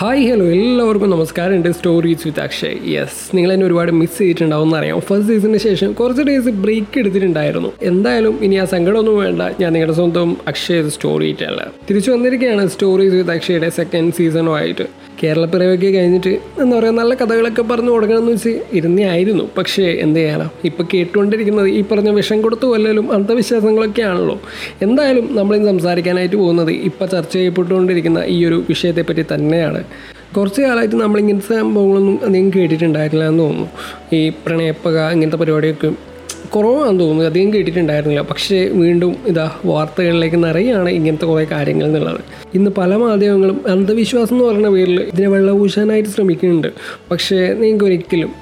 Hi hello എല്ലാവർക്കും നമസ്കാരം. ഉണ്ട് സ്റ്റോറീസ് വിത്ത് അക്ഷയ് യെസ് നിങ്ങൾ എന്നെ ഒരുപാട് മിസ് ചെയ്തിട്ടുണ്ടാവും എന്നറിയാം. ഫസ്റ്റ് സീസണിന് ശേഷം കുറച്ച് ഡേയ്സ് ബ്രേക്ക് എടുത്തിട്ടുണ്ടായിരുന്നു. എന്തായാലും ഇനി ആ സങ്കടമൊന്നും വേണ്ട. ഞാൻ നിങ്ങളുടെ സ്വന്തം അക്ഷയ് സ്റ്റോറി ഇറ്റല്ല തിരിച്ചു വന്നിരിക്കുകയാണ് സ്റ്റോറീസ് വിത്ത് അക്ഷയുടെ സെക്കൻഡ് സീസണുമായിട്ട് കേരളപ്പിറവൊക്കെ കഴിഞ്ഞിട്ട് എന്താ പറയുക നല്ല കഥകളൊക്കെ പറഞ്ഞു തുടങ്ങണമെന്ന് വെച്ച് ഇരുന്നേയായിരുന്നു. പക്ഷേ എന്ത് ചെയ്യാനാ? ഇപ്പോൾ കേട്ടുകൊണ്ടിരിക്കുന്നത് ഈ പറഞ്ഞ വിഷം കൊടുത്തു കൊല്ലലും അന്ധവിശ്വാസങ്ങളൊക്കെ ആണല്ലോ എന്തായാലും നമ്മളിന്ന് സംസാരിക്കാനായിട്ട് പോകുന്നത് ഇപ്പോൾ ചർച്ച ചെയ്യപ്പെട്ടുകൊണ്ടിരിക്കുന്ന ഈ ഒരു വിഷയത്തെപ്പറ്റി തന്നെയാണ്. കുറച്ച് കാലമായിട്ട് നമ്മൾ ഇങ്ങനത്തെ സംഭവങ്ങളൊന്നും അധികം കേട്ടിട്ടുണ്ടായിരുന്നില്ല എന്ന് തോന്നുന്നു. ഈ പ്രണയപ്പക ഇങ്ങനത്തെ പരിപാടിയൊക്കെ കുറവാണെന്ന് തോന്നുന്നു. അധികം കേട്ടിട്ടുണ്ടായിരുന്നില്ല. പക്ഷേ വീണ്ടും ഇതാ വാർത്തകളിലേക്ക് നിറയാണ് ഇങ്ങനത്തെ കുറേ കാര്യങ്ങൾ എന്നുള്ളത്. ഇന്ന് പല മാധ്യമങ്ങളും അന്ധവിശ്വാസം എന്ന് പറയുന്ന പേരിൽ ഇതിനെ വെള്ളപൂശാനായിട്ട് ശ്രമിക്കുന്നുണ്ട്. പക്ഷേ നിങ്ങൾക്ക് ഒരിക്കലും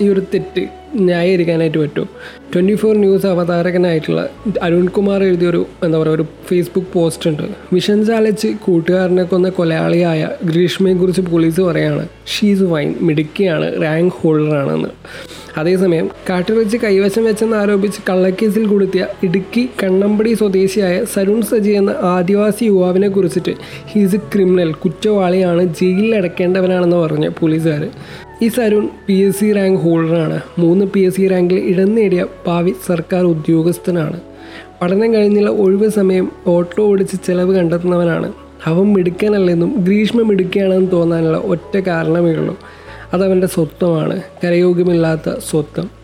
ഈ ഒരു തെറ്റ് ന്യായീകരിക്കാനായിട്ട് പറ്റും. ട്വന്റി ഫോർ ന്യൂസ് അവതാരകനായിട്ടുള്ള അരുൺകുമാർ എഴുതിയൊരു എന്താ പറയുക ഒരു ഫേസ്ബുക്ക് പോസ്റ്റ് ഉണ്ട്. മിഷൻ ചാലച്ച് കൂട്ടുകാരനെ കൊന്ന കൊലയാളിയായ ഗ്രീഷ്മയെക്കുറിച്ച് പോലീസ് പറയാണ് ഷീസ് വൈൻ മിടുക്കിയാണ്. റാങ്ക് ഹോൾഡറാണെന്ന് അതേസമയം കാട്ടിറച്ചി കൈവശം വെച്ചെന്ന് ആരോപിച്ച് കള്ളക്കേസിൽ കൊടുത്തിയ ഇടുക്കി കണ്ണമ്പടി സ്വദേശിയായ സരുൺ സജി എന്ന ആദിവാസി യുവാവിനെ കുറിച്ചിട്ട് ഹീസ് ക്രിമിനൽ കുറ്റവാളിയാണ് ജയിലിൽ അടക്കേണ്ടവനാണെന്ന് പറഞ്ഞ പോലീസുകാർ ഈ Sarun P S C rank ഹോൾഡറാണ്. മൂന്ന് പി എസ് സി റാങ്കിൽ ഇടം നേടിയ ഭാവി സർക്കാർ ഉദ്യോഗസ്ഥനാണ്. പഠനം കഴിഞ്ഞുള്ള ഒഴിവ് സമയം ഓട്ടോ ഓടിച്ച് ചെലവ് കണ്ടെത്തുന്നവനാണ്. അവൻ മിടുക്കാനല്ലെന്നും ഗ്രീഷ്മ മിടുക്കുകയാണെന്നും തോന്നാനുള്ള ഒറ്റ കാരണമേ ഉള്ളൂ. അതവന്റെ സ്വത്വമാണ്. കരയോഗ്യമില്ലാത്ത സ്വത്വം.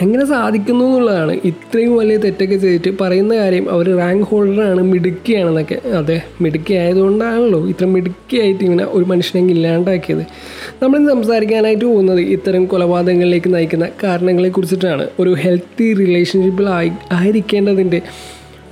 എങ്ങനെ സാധിക്കുന്നു എന്നുള്ളതാണ്. ഇത്രയും വലിയ തെറ്റൊക്കെ ചെയ്തിട്ട് പറയുന്ന കാര്യം അവർ റാങ്ക് ഹോൾഡറാണ് മിടുക്കിയാണെന്നൊക്കെ. അതെ മിടുക്കി ആയതുകൊണ്ടാണല്ലോ ഇത്ര മിടുക്കിയായിട്ട് ഇങ്ങനെ ഒരു മനുഷ്യനെങ്കിൽ ഇല്ലാണ്ടാക്കിയത്. നമ്മളിന്ന് സംസാരിക്കാനായിട്ട് പോകുന്നത് ഇത്തരം കൊലപാതകങ്ങളിലേക്ക് നയിക്കുന്ന കാരണങ്ങളെ കുറിച്ചിട്ടാണ് ഒരു ഹെൽത്തി റിലേഷൻഷിപ്പിൽ ആയി ആയിരിക്കേണ്ടതിന്റെ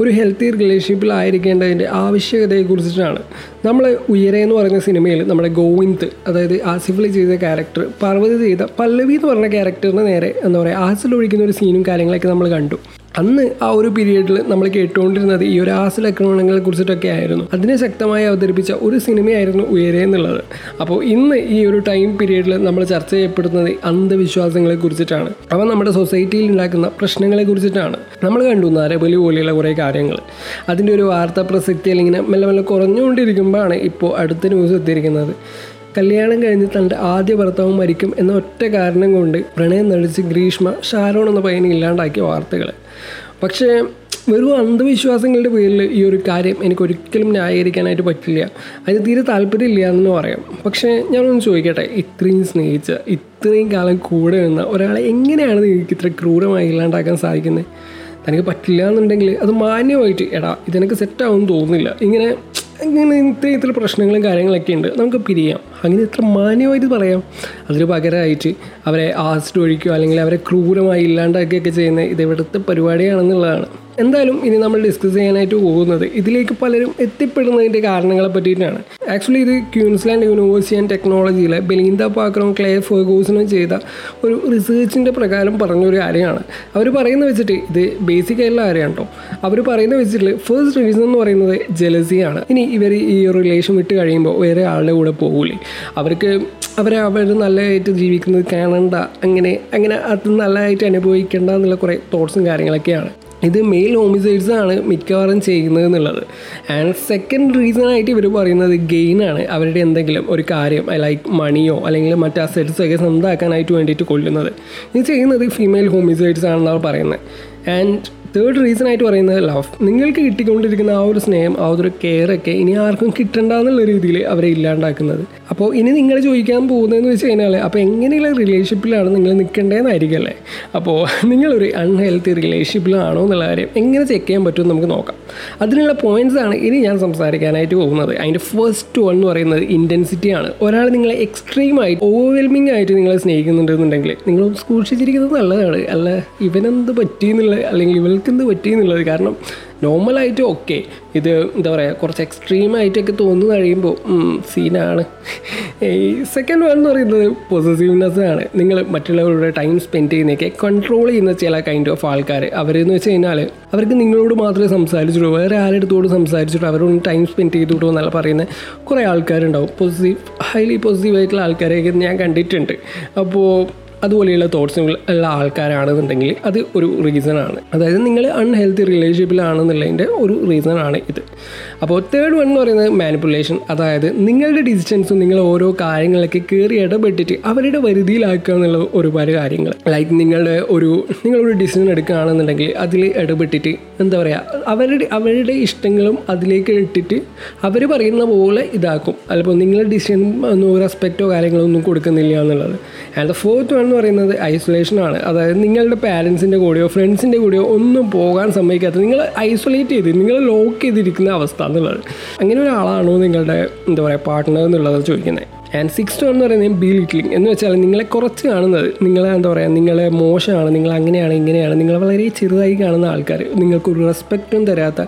ഒരു ഹെൽത്തി റിലേഷൻഷിപ്പിലായിരിക്കേണ്ടതിന്റെ ആവശ്യകതയെക്കുറിച്ചിട്ടാണ്. നമ്മൾ ഉയരെ എന്ന് പറയുന്ന സിനിമയിൽ നമ്മുടെ ഗോവിന്ദ് അതായത് ആസിഫലി ചെയ്ത ക്യാരക്ടർ പാർവതി ചെയ്ത പല്ലവി എന്ന് പറഞ്ഞ ക്യാരക്ടറിന് നേരെ എന്താ പറയുക ആസിൽ ഒഴിക്കുന്ന ഒരു സീനും കാര്യങ്ങളൊക്കെ നമ്മൾ കണ്ടു. അന്ന് ആ ഒരു പീരീഡിൽ നമ്മൾ കേട്ടുകൊണ്ടിരുന്നത് ഈ ഒരു ആസിൽ ആക്രമണങ്ങളെ കുറിച്ചിട്ടൊക്കെ ആയിരുന്നു. അതിനെ ശക്തമായി അവതരിപ്പിച്ച ഒരു സിനിമയായിരുന്നു ഉയരെ എന്നുള്ളത്. അപ്പോൾ ഇന്ന് ഈ ഒരു ടൈം പീരീഡിൽ നമ്മൾ ചർച്ച ചെയ്യപ്പെടുന്നത് അന്ധവിശ്വാസങ്ങളെ കുറിച്ചിട്ടാണ്. അവ നമ്മുടെ സൊസൈറ്റിയിൽ ഉണ്ടാക്കുന്ന പ്രശ്നങ്ങളെ കുറിച്ചിട്ടാണ്. നമ്മൾ കണ്ടു നരബലി പോലെയുള്ള കുറേ കാര്യങ്ങൾ. അതിന്റെ ഒരു വാർത്താ പ്രസക്തി അല്ലെങ്കിൽ മെല്ലെ മെല്ലെ കുറഞ്ഞുകൊണ്ടിരിക്കുമ്പോഴാണ് ഇപ്പോൾ അടുത്ത ന്യൂസ് എത്തിയിരിക്കുന്നത്. കല്യാണം കഴിഞ്ഞ് തന്റെ ആദ്യ ഭർത്താവ് മരിക്കും എന്ന ഒറ്റ കാരണം കൊണ്ട് പ്രണയം നടിച്ച് ഗ്രീഷ്മ ഷാരോൺ എന്ന പയ്യനെ ഇല്ലാണ്ടാക്കിയ വാർത്തകൾ പക്ഷേ വെറും അന്ധവിശ്വാസങ്ങളുടെ പേരിൽ ഈ ഒരു കാര്യം എനിക്ക് ഒരിക്കലും ന്യായീകരിക്കാനായിട്ട് പറ്റില്ല. അതിന് തീരെ താല്പര്യമില്ല എന്ന് പറയാം. പക്ഷേ ഞാനൊന്ന് ചോദിക്കട്ടെ? ഇത്രയും സ്നേഹിച്ച ഇത്രയും കാലം കൂടെ നിന്ന ഒരാളെ എങ്ങനെയാണ് നിങ്ങൾക്ക് ഇത്ര ക്രൂരമായി ഇല്ലാണ്ടാക്കാൻ സാധിക്കുന്നത് തനിക്ക് പറ്റില്ല എന്നുണ്ടെങ്കിൽ അത് മാന്യമായിട്ട് എടാ ഇതെനിക്ക് സെറ്റാവും തോന്നുന്നില്ല. ഇങ്ങനെ ഇങ്ങനെ ഇത്രയും ഇത്ര പ്രശ്നങ്ങളും കാര്യങ്ങളൊക്കെ ഉണ്ട്. നമുക്ക് പിരിയാം. അങ്ങനെ എത്ര മാന്യമായിട്ട് പറയാം. അതിന് പകരമായിട്ട് അവരെ ആസിഡ് ഒഴിക്കുകയോ അല്ലെങ്കിൽ അവരെ ക്രൂരമായി ഇല്ലാണ്ടാക്കുകയൊക്കെ ചെയ്യുന്ന ഇത് ഇവിടുത്തെ പരിപാടിയാണെന്നുള്ളതാണ്. എന്തായാലും ഇനി നമ്മൾ ഡിസ്കസ് ചെയ്യാനായിട്ട് പോകുന്നത് ഇതിലേക്ക് പലരും എത്തിപ്പെടുന്നതിന്റെ കാരണങ്ങളെ പറ്റിയിട്ടാണ്. ആക്ച്വലി ഇത് ക്യൂൻസ്ലാൻഡ് യൂണിവേഴ്സിറ്റി ആൻഡ് ടെക്നോളജിയിലെ ബെലിന്ദ പാക്രവും ക്ലേ ഫോഗോസിനും ചെയ്ത ഒരു റിസേർച്ചിന്റെ പ്രകാരം പറഞ്ഞൊരു കാര്യമാണ്. അവർ പറയുന്ന വെച്ചിട്ട് ഇത് ബേസിക് ആയിട്ടുള്ള കാര്യമാണ് കേട്ടോ അവർ പറയുന്ന വെച്ചിട്ട് ഫസ്റ്റ് റീസൺ എന്ന് പറയുന്നത് ജലസിയാണ് ഇനി ഇവർ ഈ റിലേഷൻ വിട്ട് കഴിയുമ്പോൾ വേറെ ആളുടെ കൂടെ പോകൂലേ. അവർക്ക് അവർ അവർ നല്ലതായിട്ട് ജീവിക്കുന്നത് കാണണ്ട അങ്ങനെ അങ്ങനെ അത് നല്ലതായിട്ട് അനുഭവിക്കേണ്ട എന്നുള്ള കുറേ തോട്ട്സും കാര്യങ്ങളൊക്കെയാണ്. ഇത് മെയിൽ ഹോമിസൈഡ്സ് ആണ് മിക്കവാറും ചെയ്യുന്നത് എന്നുള്ളത്. ആൻഡ് സെക്കൻഡ് റീസൺ ആയിട്ട് ഇവർ പറയുന്നത് ഗെയിനാണ് അവരുടെ എന്തെങ്കിലും ഒരു കാര്യം ലൈക്ക് മണിയോ അല്ലെങ്കിൽ മറ്റ് അസെറ്റ്സോ ഒക്കെ സ്വന്തമാക്കാനായിട്ട് വേണ്ടിയിട്ട് കൊല്ലുന്നത്. ഇത് ചെയ്യുന്നത് ഫീമെയിൽ ഹോമിസൈഡ്സ് ആണെന്നാണ് പറയുന്നത്. ആൻഡ് തേർഡ് റീസൺ ആയിട്ട് പറയുന്നത് ലവ് നിങ്ങൾക്ക് കിട്ടിക്കൊണ്ടിരിക്കുന്ന ആ ഒരു സ്നേഹം ആ ഒരു കെയർ ഒക്കെ ഇനി ആർക്കും കിട്ടണ്ട എന്നുള്ള രീതിയിൽ അവരെ ഇല്ലാണ്ടാക്കുന്നത്. അപ്പോൾ ഇനി നിങ്ങൾ ചോദിക്കാൻ പോകുന്നതെന്ന് വെച്ച് കഴിഞ്ഞാൽ അപ്പോൾ എങ്ങനെയുള്ള റിലേഷൻഷിപ്പിലാണ് നിങ്ങൾ നിൽക്കേണ്ടതെന്നായിരിക്കും അല്ലേ? അപ്പോൾ നിങ്ങളൊരു അൺഹെൽത്തി റിലേഷൻഷിപ്പിലാണോ എന്നുള്ള കാര്യം എങ്ങനെ ചെക്ക് ചെയ്യാൻ പറ്റുമെന്ന് നമുക്ക് നോക്കാം. അതിനുള്ള പോയിന്റ്സ് ആണ് ഇനി ഞാൻ സംസാരിക്കാനായിട്ട് പോകുന്നത്. അതിന്റെ ഫസ്റ്റ് വൺ എന്ന് പറയുന്നത് ഇന്റൻസിറ്റിയാണ് ഒരാൾ നിങ്ങളെ എക്സ്ട്രീമായി ഓവർവെൽമിംഗ് ആയിട്ട് നിങ്ങളെ സ്നേഹിക്കുന്നുണ്ടെന്നുണ്ടെങ്കിൽ നിങ്ങൾ സൂക്ഷിച്ചിരിക്കുന്നത് നല്ലതാണ്. അല്ല ഇവനെന്ത് പറ്റിയെന്നുള്ള അല്ലെങ്കിൽ ഇവൾക്ക് എന്ത് പറ്റിയെന്നുള്ളത് കാരണം നോർമലായിട്ട് ഓക്കെ. ഇത് എന്താ പറയുക കുറച്ച് എക്സ്ട്രീം ആയിട്ടൊക്കെ തോന്നുന്നു കഴിയുമ്പോൾ സീനാണ് ഈ സെക്കൻഡ് വൺ എന്ന് പറയുന്നത് പൊസസീവ്നെസ് ആണ്. നിങ്ങൾ മറ്റുള്ളവരുടെ ടൈം സ്പെൻഡ് ചെയ്യുന്നതൊക്കെ കൺട്രോൾ ചെയ്യുന്ന ചില കൈൻഡ് ഓഫ് ആൾക്കാർ അവരെന്ന് വെച്ച് കഴിഞ്ഞാൽ അവർക്ക് നിങ്ങളോട് മാത്രമേ സംസാരിച്ചിട്ടുള്ളൂ. വേറെ ആരെടുത്തോട് സംസാരിച്ചിട്ട് അവരോട് ടൈം സ്പെൻഡ് ചെയ്തിട്ടോ എന്നല്ല പറയുന്ന. കുറേ ആൾക്കാരുണ്ടാവും. പോസിറ്റീവ് ഹൈലി പോസിറ്റീവ് ആയിട്ടുള്ള ആൾക്കാരെയൊക്കെ ഞാൻ കണ്ടിട്ടുണ്ട്. അപ്പോൾ അതുപോലെയുള്ള തോട്ട്സ് ഉള്ള ആൾക്കാരാണെന്നുണ്ടെങ്കിൽ അത് ഒരു റീസൺ ആണ്. അതായത് നിങ്ങൾ അൺഹെൽത്തി റിലേഷൻഷിപ്പിലാണെന്നുള്ളതിന്റെ ഒരു റീസൺ ആണ് ഇത്. അപ്പോൾ തേർഡ് വൺ എന്ന് പറയുന്നത് മാനിപ്പുലേഷൻ അതായത് നിങ്ങളുടെ ഡിസിഷൻസും നിങ്ങൾ ഓരോ കാര്യങ്ങളൊക്കെ കയറി ഇടപെട്ടിട്ട് അവരുടെ വരുതിയിലാക്കുക എന്നുള്ള ഒരുപാട് കാര്യങ്ങൾ ലൈക്ക് നിങ്ങളുടെ ഒരു നിങ്ങളൊരു ഡിസിഷൻ എടുക്കുകയാണെന്നുണ്ടെങ്കിൽ അതിൽ ഇടപെട്ടിട്ട് എന്താ പറയുക അവരുടെ അവരുടെ ഇഷ്ടങ്ങളും അതിലേക്ക് ഇട്ടിട്ട് അവർ പറയുന്ന പോലെ ഇതാക്കും. അല്ലപ്പോൾ നിങ്ങളുടെ ഡിസിഷൻ ഒന്നും റെസ്പെക്റ്റോ കാര്യങ്ങളോ ഒന്നും കൊടുക്കുന്നില്ല എന്നുള്ളത്. ആൻഡ് ദ ഫോർത്ത് വൺ എന്ന് പറയുന്നത് ഐസൊലേഷൻ ആണ്. അതായത് നിങ്ങളുടെ പാരൻസിന്റെ കൂടെയോ ഫ്രണ്ട്സിന്റെ കൂടെയോ ഒന്നും പോകാൻ സമ്മതിക്കാത്ത നിങ്ങൾ ഐസൊലേറ്റ് ചെയ്ത് നിങ്ങൾ ലോക്ക് ചെയ്തിരിക്കുന്ന അവസ്ഥ. എന്നുള്ളത്. അങ്ങനെ ഒരാളാണോ നിങ്ങളുടെ എന്താ പറയുക പാർട്ട്ണർ എന്നുള്ളത് ചോദിക്കുന്നത്. ആൻഡ് സിക്സ് എന്ന് പറയുന്നത് ബി ലിറ്റിലിംഗ് എന്ന് വെച്ചാൽ നിങ്ങളെ കുറച്ച് കാണുന്നത് നിങ്ങളെ എന്താ പറയുക നിങ്ങളെ മോശമാണ് നിങ്ങൾ അങ്ങനെയാണ് ഇങ്ങനെയാണ് നിങ്ങളെ വളരെ ചെറുതായി കാണുന്ന ആൾക്കാർ നിങ്ങൾക്കൊരു റെസ്പെക്റ്റും തരാത്ത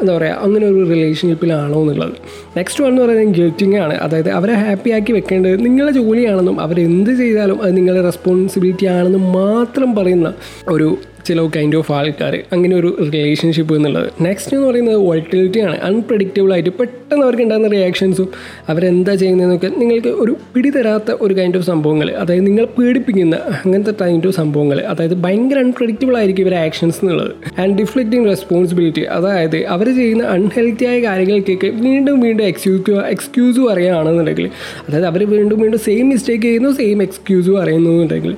എന്താ പറയുക അങ്ങനെ ഒരു റിലേഷൻഷിപ്പിലാണോ എന്നുള്ളത്. നെക്സ്റ്റ് വൺ എന്ന് പറയുന്നത് ഗിൽറ്റിംഗ് ആണ്. അതായത് അവരെ ഹാപ്പി ആക്കി വെക്കേണ്ടത് നിങ്ങളുടെ ജോലിയാണെന്നും അവരെന്ത് ചെയ്താലും അത് നിങ്ങളുടെ റെസ്പോൺസിബിലിറ്റി ആണെന്നും മാത്രം പറയുന്ന ഒരു ചില കൈൻഡ് ഓഫ് ആൾക്കാർ അങ്ങനെ ഒരു റിലേഷൻഷിപ്പ് എന്നുള്ളത്. നെക്സ്റ്റ് എന്ന് പറയുന്നത് വോൾട്ടിലിറ്റി ആണ്. അൺപ്രഡിക്റ്റബിൾ ആയിട്ട് പെട്ടെന്ന് അവർക്ക് ഉണ്ടാകുന്ന റിയാക്ഷൻസും അവരെന്താ ചെയ്യുന്നതെന്നൊക്കെ നിങ്ങൾക്ക് ഒരു പിടി തരാത്ത ഒരു കൈൻഡ് ഓഫ് സംഭവങ്ങൾ. അതായത് നിങ്ങൾ പേടിപ്പിക്കുന്ന അങ്ങനത്തെ കൈൻഡ് ഓഫ് സംഭവങ്ങൾ. അതായത് ഭയങ്കര അൺപ്രഡിക്റ്റബിൾ ആയിരിക്കും ഇവരുടെ ആക്ഷൻസ് എന്നുള്ളത്. ആൻഡ് ഡിഫ്ലക്റ്റിംഗ് റെസ്പോൺസിബിലിറ്റി അതായത് അവർ ചെയ്യുന്ന അൺഹെൽത്തി ആയ കാര്യങ്ങൾക്കൊക്കെ വീണ്ടും വീണ്ടും എക്സ്ക്യൂസ് എക്സ്ക്യൂസ് പറയുകയാണെന്നുണ്ടെങ്കിൽ അതായത് അവർ വീണ്ടും വീണ്ടും സെയിം മിസ്റ്റേക്ക് ചെയ്യുന്നു സെയിം എക്സ്ക്യൂസ് പറയുന്നുണ്ടെങ്കിൽ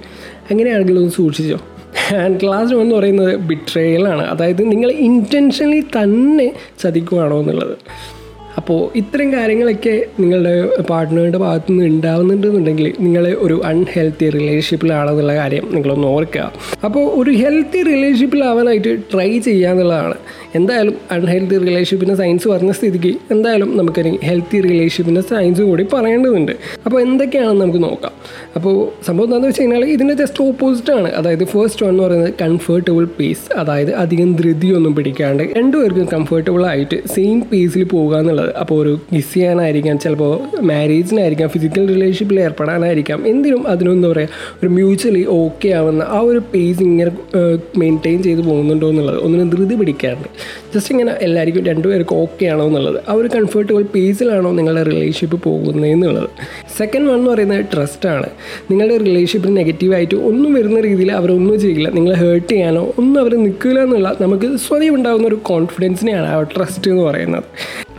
അങ്ങനെയാണെങ്കിൽ ഒന്ന് സൂക്ഷിച്ചോ. ആൻഡ് ലാസ്റ്റ് എന്ന് പറയുന്നത് ബിട്രേയലാണ് അതായത് നിങ്ങൾ ഇന്റൻഷനലി തന്നെ ചതിക്കുവാണോ എന്നുള്ളത്. അപ്പോൾ ഇത്തരം കാര്യങ്ങളൊക്കെ നിങ്ങളുടെ പാർട്ട്ണറുടെ ഭാഗത്തു നിന്ന് ഉണ്ടാവുന്നുണ്ടെന്നുണ്ടെങ്കിൽ നിങ്ങൾ ഒരു അൺഹെൽത്തി റിലേഷൻഷിപ്പിലാണെന്നുള്ള കാര്യം നിങ്ങളൊന്ന് ഓർക്കുക. അപ്പോൾ ഒരു ഹെൽത്തി റിലേഷൻഷിപ്പിലാവാനായിട്ട് ട്രൈ ചെയ്യുക എന്നുള്ളതാണ് എന്തായാലും അൺഹെൽത്തി റിലേഷൻഷിപ്പിന്റെ സയൻസ് പറഞ്ഞ സ്ഥിതിക്ക് എന്തായാലും നമുക്കൊരു ഹെൽത്തി റിലേഷൻഷിപ്പിന്റെ സയൻസ് കൂടി പറയേണ്ടതുണ്ട്. അപ്പോൾ എന്തൊക്കെയാണെന്ന് നമുക്ക് നോക്കാം. അപ്പോൾ സംഭവം എന്താണെന്ന് വെച്ച് കഴിഞ്ഞാൽ ഇതിന്റെ ജസ്റ്റ് ഓപ്പോസിറ്റാണ് അതായത് ഫസ്റ്റ് വൺ എന്ന് പറയുന്നത് കംഫർട്ടബിൾ പീസ് അതായത് അധികം ധൃതിയൊന്നും പിടിക്കാണ്ട് രണ്ടുപേർക്കും കംഫർട്ടബിൾ ആയിട്ട് സെയിം പീസിൽ പോകുക എന്നുള്ളത് അപ്പോൾ ഒരു കിസ് ചെയ്യാനായിരിക്കാം ചിലപ്പോൾ മാരേജിനായിരിക്കാം ഫിസിക്കൽ റിലേഷൻഷിപ്പിൽ ഏർപ്പെടാനായിരിക്കാം. എന്തിനും അതിനെന്താ പറയുക ഒരു മ്യൂച്വലി ഓക്കെ ആവുന്ന ആ ഒരു പേസ് ഇങ്ങനെ മെയിന്റെയിൻ ചെയ്ത് പോകുന്നുണ്ടോ എന്നുള്ളത് ഒന്നിനും ധൃതി പിടിക്കാറുണ്ട് ജസ്റ്റ് ഇങ്ങനെ എല്ലാവർക്കും രണ്ടുപേർക്കും ഓക്കെ ആണോ എന്നുള്ളത് ആ ഒരു കംഫർട്ടബിൾ പേസിലാണോ നിങ്ങളുടെ റിലേഷൻഷിപ്പ് പോകുന്നത് എന്നുള്ളത്. സെക്കൻഡ് വൺ എന്ന് പറയുന്നത് ട്രസ്റ്റാണ് നിങ്ങളുടെ റിലേഷൻഷിപ്പിൽ നെഗറ്റീവായിട്ട് ഒന്നും വരുന്ന രീതിയിൽ അവരൊന്നും ചെയ്യില്ല. നിങ്ങളെ ഹേർട്ട് ചെയ്യാനോ ഒന്നും അവർ നിൽക്കില്ല എന്നുള്ള നമുക്ക് സ്വയം ഉണ്ടാകുന്ന ഒരു കോൺഫിഡൻസിനെയാണ് ആ ട്രസ്റ്റ് എന്ന് പറയുന്നത്.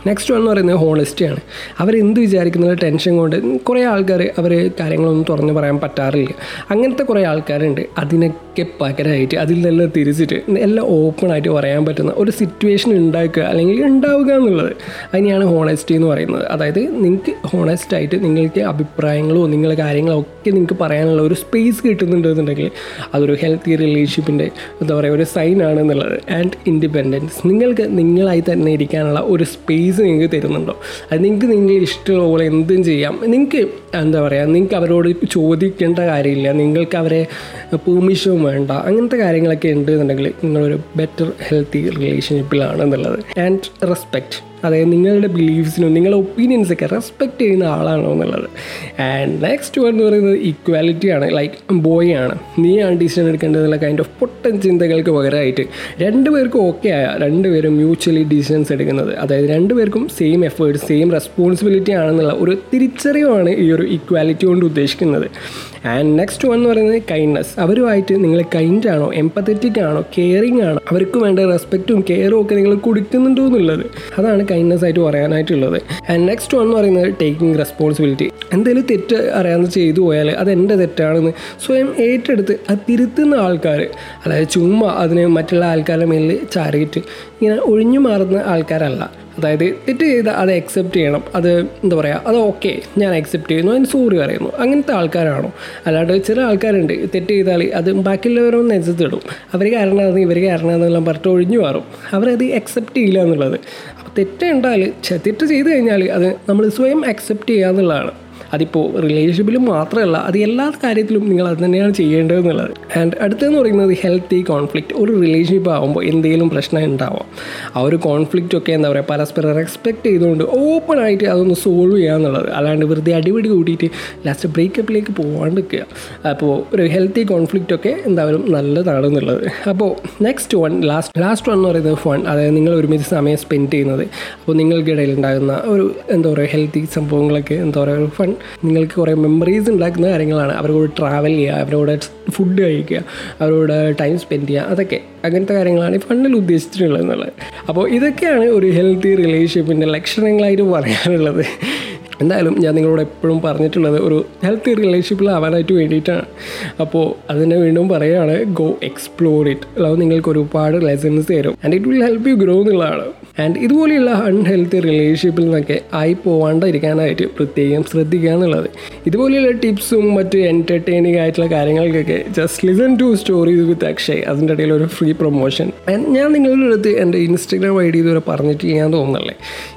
നെക്സ്റ്റ് വൺ എന്ന് പറയുന്നത് ഹോണസ്റ്റിയാണ് അവരെന്ത് വിചാരിക്കുന്നത് ടെൻഷൻ കൊണ്ട്. കുറേ ആൾക്കാർ അവർ കാര്യങ്ങളൊന്നും തുറന്നു പറയാൻ പറ്റാറില്ല. അങ്ങനത്തെ കുറേ ആൾക്കാരുണ്ട്. അതിനൊക്കെ പകരമായിട്ട് അതിൽ നിന്നെല്ലാം തിരിച്ചിട്ട് എല്ലാം ഓപ്പണായിട്ട് പറയാൻ പറ്റുന്ന ഒരു സിറ്റുവേഷൻ ഉണ്ടാക്കുക അല്ലെങ്കിൽ ഉണ്ടാവുക എന്നുള്ളത്. അതിനെയാണ് ഹോണസ്റ്റി എന്ന് പറയുന്നത്. അതായത് നിങ്ങൾക്ക് ഹോണസ്റ്റായിട്ട് നിങ്ങൾക്ക് അഭിപ്രായങ്ങളോ നിങ്ങളുടെ കാര്യങ്ങളോ ഒക്കെ നിങ്ങൾക്ക് പറയാനുള്ള ഒരു സ്പേസ് കിട്ടുന്നുണ്ടെന്നുണ്ടെങ്കിൽ അതൊരു ഹെൽത്തി റിലേഷൻഷിപ്പിന്റെ എന്താ പറയുക ഒരു സൈൻ ആണ് എന്നുള്ളത്. ആൻഡ് ഇൻഡിപെൻഡൻസ് നിങ്ങൾക്ക് നിങ്ങളായി തന്നെ ഇരിക്കാനുള്ള ഒരു സ്പേസ് നിങ്ങൾക്ക് തരുന്നുണ്ടോ? അത് നിങ്ങൾക്ക് നിങ്ങൾ ഇഷ്ടമുള്ള പോലെ എന്തും ചെയ്യാം. നിങ്ങൾക്ക് എന്താ പറയുക നിങ്ങൾക്ക് അവരോട് ചോദിക്കേണ്ട കാര്യമില്ല. നിങ്ങൾക്ക് അവരെ പെർമിഷൻ വേണ്ട. അങ്ങനത്തെ കാര്യങ്ങളൊക്കെ ഉണ്ട് എന്നുണ്ടെങ്കിൽ നിങ്ങളൊരു ബെറ്റർ ഹെൽത്തി റിലേഷൻഷിപ്പിലാണ് എന്നുള്ളത് ആൻഡ് റെസ്പെക്റ്റ് അതായത് നിങ്ങളുടെ ബിലീഫ്സിനും നിങ്ങളുടെ ഒപ്പീനിയൻസൊക്കെ റെസ്പെക്റ്റ് ചെയ്യുന്ന ആളാണോ എന്നുള്ളത്. ആൻഡ് നെക്സ്റ്റ് വൺ എന്ന് പറയുന്നത് ഈക്വാലിറ്റി ആണ്. ലൈക്ക് ബോയ് ആണ്. നീ ആണ് ഡിസിഷൻ എടുക്കേണ്ടതെന്നുള്ള കൈൻഡ് ഓഫ് പൊട്ടൻ ചിന്തകൾക്ക് പകരമായിട്ട് രണ്ടുപേർക്കും ഓക്കെ ആയ രണ്ടുപേരും മ്യൂച്വലി ഡിസിഷൻസ് എടുക്കുന്നത്. അതായത് രണ്ടുപേർക്കും സെയിം എഫേർട്ട് സെയിം റെസ്പോൺസിബിലിറ്റി ആണെന്നുള്ള ഒരു തിരിച്ചറിവാണ് ഈ ഒരു ഈക്വാലിറ്റി കൊണ്ട് ഉദ്ദേശിക്കുന്നത്. ആൻഡ് നെക്സ്റ്റ് വൺ എന്ന് പറയുന്നത് കൈൻഡ്നെസ് അവരുമായിട്ട് നിങ്ങൾ കൈൻഡ് ആണോ എംപത്തറ്റിക് ആണോ കെയറിങ് ആണോ? അവർക്ക് വേണ്ട റെസ്പെക്റ്റും കെയറും ഒക്കെ നിങ്ങൾ കൊടുക്കുന്നുണ്ടോ എന്നുള്ളത്. അതാണ് കൈൻഡ്നെസ് ആയിട്ട് പറയാനായിട്ടുള്ളത്. ആൻഡ് നെക്സ്റ്റ് വൺ എന്ന് പറയുന്നത് ടേക്കിംഗ് റെസ്പോൺസിബിലിറ്റി എന്തെങ്കിലും തെറ്റ് അറിയാമെന്ന് ചെയ്തു പോയാൽ അത് എന്റെ തെറ്റാണെന്ന് സ്വയം ഏറ്റെടുത്ത് അത് തിരുത്തുന്ന ആൾക്കാർ അതായത് ചുമ്മാ അതിനെ മറ്റുള്ള ആൾക്കാരുടെ മേലിൽ ചാരിയിട്ട് ഇങ്ങനെ ഒഴിഞ്ഞു മാറുന്ന ആൾക്കാരല്ല. അതായത് തെറ്റ് ചെയ്ത് അത് അക്സെപ്റ്റ് ചെയ്യണം. അത് എന്താ പറയുക അത് ഓക്കെ ഞാൻ അക്സെപ്റ്റ് ചെയ്യുന്നു. അതിന് സോറി പറയുന്നു. അങ്ങനത്തെ ആൾക്കാരാണോ? അല്ലാണ്ട് ചില ആൾക്കാരുണ്ട്. തെറ്റ് ചെയ്താൽ അത് ബാക്കിയുള്ളവരൊന്നും നെഞ്ചത്തിടും അവർ കാരണമാണെന്ന് ഇവർ കാരണമാണെന്നെല്ലാം പറഞ്ഞിട്ട് ഒഴിഞ്ഞു മാറും. അവരത് അക്സെപ്റ്റ് ചെയ്യില്ല എന്നുള്ളത്. അപ്പോൾ തെറ്റുണ്ടാൽ തെറ്റ് ചെയ്ത് കഴിഞ്ഞാൽ അത് നമ്മൾ സ്വയം അക്സെപ്റ്റ് ചെയ്യുക എന്നുള്ളതാണ് അതിപ്പോൾ റിലേഷൻഷിപ്പിൽ മാത്രമല്ല അത് എല്ലാ കാര്യത്തിലും നിങ്ങൾ അത് തന്നെയാണ് ചെയ്യേണ്ടതെന്നുള്ളത്. ആൻഡ് അടുത്തതെന്ന് പറയുന്നത് ഹെൽത്തി കോൺഫ്ലിക്റ്റ് ഒരു റിലേഷൻഷിപ്പ് ആകുമ്പോൾ എന്തെങ്കിലും പ്രശ്നം ഉണ്ടാവാം. ആ ഒരു കോൺഫ്ലിക്റ്റ് ഒക്കെ എന്താ പറയുക പരസ്പരം റെസ്പെക്റ്റ് ചെയ്തുകൊണ്ട് ഓപ്പൺ ആയിട്ട് അതൊന്ന് സോൾവ് ചെയ്യുക എന്നുള്ളത്. അല്ലാണ്ട് വെറുതെ അടിപിടി കൂട്ടിയിട്ട് ലാസ്റ്റ് ബ്രേക്കപ്പിലേക്ക് പോകാണ്ടിരിക്കുക അപ്പോൾ ഒരു ഹെൽത്തി കോൺഫ്ലിക്റ്റ് ഒക്കെ എന്തായാലും നല്ലതാണെന്നുള്ളത്. അപ്പോൾ next one last last one എന്ന് പറയുന്നത് ഫൺ അതായത് നിങ്ങൾ ഒരുമിച്ച് സമയം സ്പെൻഡ് ചെയ്യുന്നത്. അപ്പോൾ നിങ്ങൾക്കിടയിൽ ഉണ്ടാകുന്ന ഒരു എന്താ പറയുക ഹെൽത്തി സംഭവങ്ങളൊക്കെ എന്താ പറയുക ഒരു ഫൺ നിങ്ങൾക്ക് കുറേ മെമ്മറീസ് ഉണ്ടാക്കുന്ന കാര്യങ്ങളാണ്. അവരോട് ട്രാവൽ ചെയ്യുക അവരോട് ഫുഡ് കഴിക്കുക അവരോട് ടൈം സ്പെൻഡ് ചെയ്യുക അതൊക്കെ അങ്ങനത്തെ കാര്യങ്ങളാണ് ഈ ഫണ്ടിൽ ഉദ്ദേശിച്ചിട്ടുള്ളത് എന്നുള്ളത്. അപ്പോൾ ഇതൊക്കെയാണ് ഒരു ഹെൽത്തി റിലേഷൻഷിപ്പിന്റെ ലക്ഷണങ്ങളായിട്ട് പറയാനുള്ളത്. എന്തായാലും ഞാൻ നിങ്ങളോട് എപ്പോഴും പറഞ്ഞിട്ടുള്ളത് ഒരു ഹെൽത്തി റിലേഷൻഷിപ്പിലാവാനായിട്ട് വേണ്ടിയിട്ടാണ്. അപ്പോൾ അതിനെ വീണ്ടും പറയുകയാണ് ഗോ എക്സ്പ്ലോർ ഇറ്റ് അല്ലാതെ നിങ്ങൾക്ക് ഒരുപാട് ലെസൺസ് തരും. And it will help you grow എന്നുള്ളതാണ്. ആൻഡ് ഇതുപോലെയുള്ള അൺഹെൽത്തി റിലേഷൻഷിപ്പിൽ നിന്നൊക്കെ ആയി പോവാണ്ടിരിക്കാനായിട്ട് പ്രത്യേകം ശ്രദ്ധിക്കുക എന്നുള്ളത്. ഇതുപോലെയുള്ള ടിപ്സും മറ്റ് എന്റർടൈനിങ് ആയിട്ടുള്ള കാര്യങ്ങൾക്കൊക്കെ just listen to stories with Akshay. അതിന്റെ ഇടയിൽ ഒരു ഫ്രീ പ്രൊമോഷൻ ഞാൻ നിങ്ങളുടെ അടുത്ത് എന്റെ ഇൻസ്റ്റഗ്രാം ഐ ഡി ഇതുവരെ പറഞ്ഞിട്ട് ചെയ്യാൻ തോന്നുന്നല്ലേ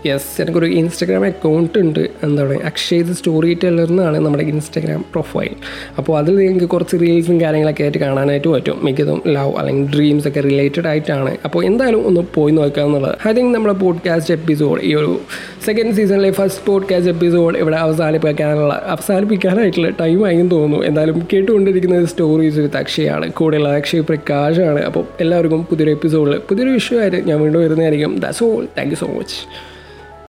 യെസ് എനിക്കൊരു ഇൻസ്റ്റഗ്രാം അക്കൗണ്ട് ഉണ്ട്. എന്താണ് അക്ഷയ് സ്റ്റോറി ടെല്ലർ എന്നാണ് നമ്മുടെ ഇൻസ്റ്റാഗ്രാം പ്രൊഫൈൽ അപ്പോൾ അതിൽ നിങ്ങൾക്ക് കുറച്ച് റീൽസും കാര്യങ്ങളൊക്കെ ആയിട്ട് കാണാനായിട്ട് പറ്റും. മിക്കതും ലവ് അല്ലെങ്കിൽ ഡ്രീംസ് ഒക്കെ റിലേറ്റഡ് ആയിട്ടാണ്. അപ്പോൾ എന്തായാലും ഒന്ന് പോയി നോക്കുക എന്നുള്ളത്. ഐ തിങ്ക് നമ്മുടെ പോഡ്കാസ്റ്റ് എപ്പിസോഡ് ഈ ഒരു സെക്കൻഡ് സീസണിലെ ഫസ്റ്റ് പോഡ്കാസ്റ്റ് എപ്പിസോഡ് ഇവിടെ അവസാനിപ്പിക്കാനുള്ള അവസാനിപ്പിക്കാനായിട്ടുള്ള ടൈം ആയി തോന്നുന്നു. എന്തായാലും കേട്ടുകൊണ്ടിരിക്കുന്നത് സ്റ്റോറീസ് വിത്ത് അക്ഷയാണ്. കൂടെയുള്ള അക്ഷയ് പ്രകാശാണ്. അപ്പോൾ എല്ലാവർക്കും പുതിയൊരു എപ്പിസോഡിൽ പുതിയൊരു വിഷയമായിട്ട് ഞാൻ വീണ്ടും വരുന്നതായിരിക്കും. That's all thank you so much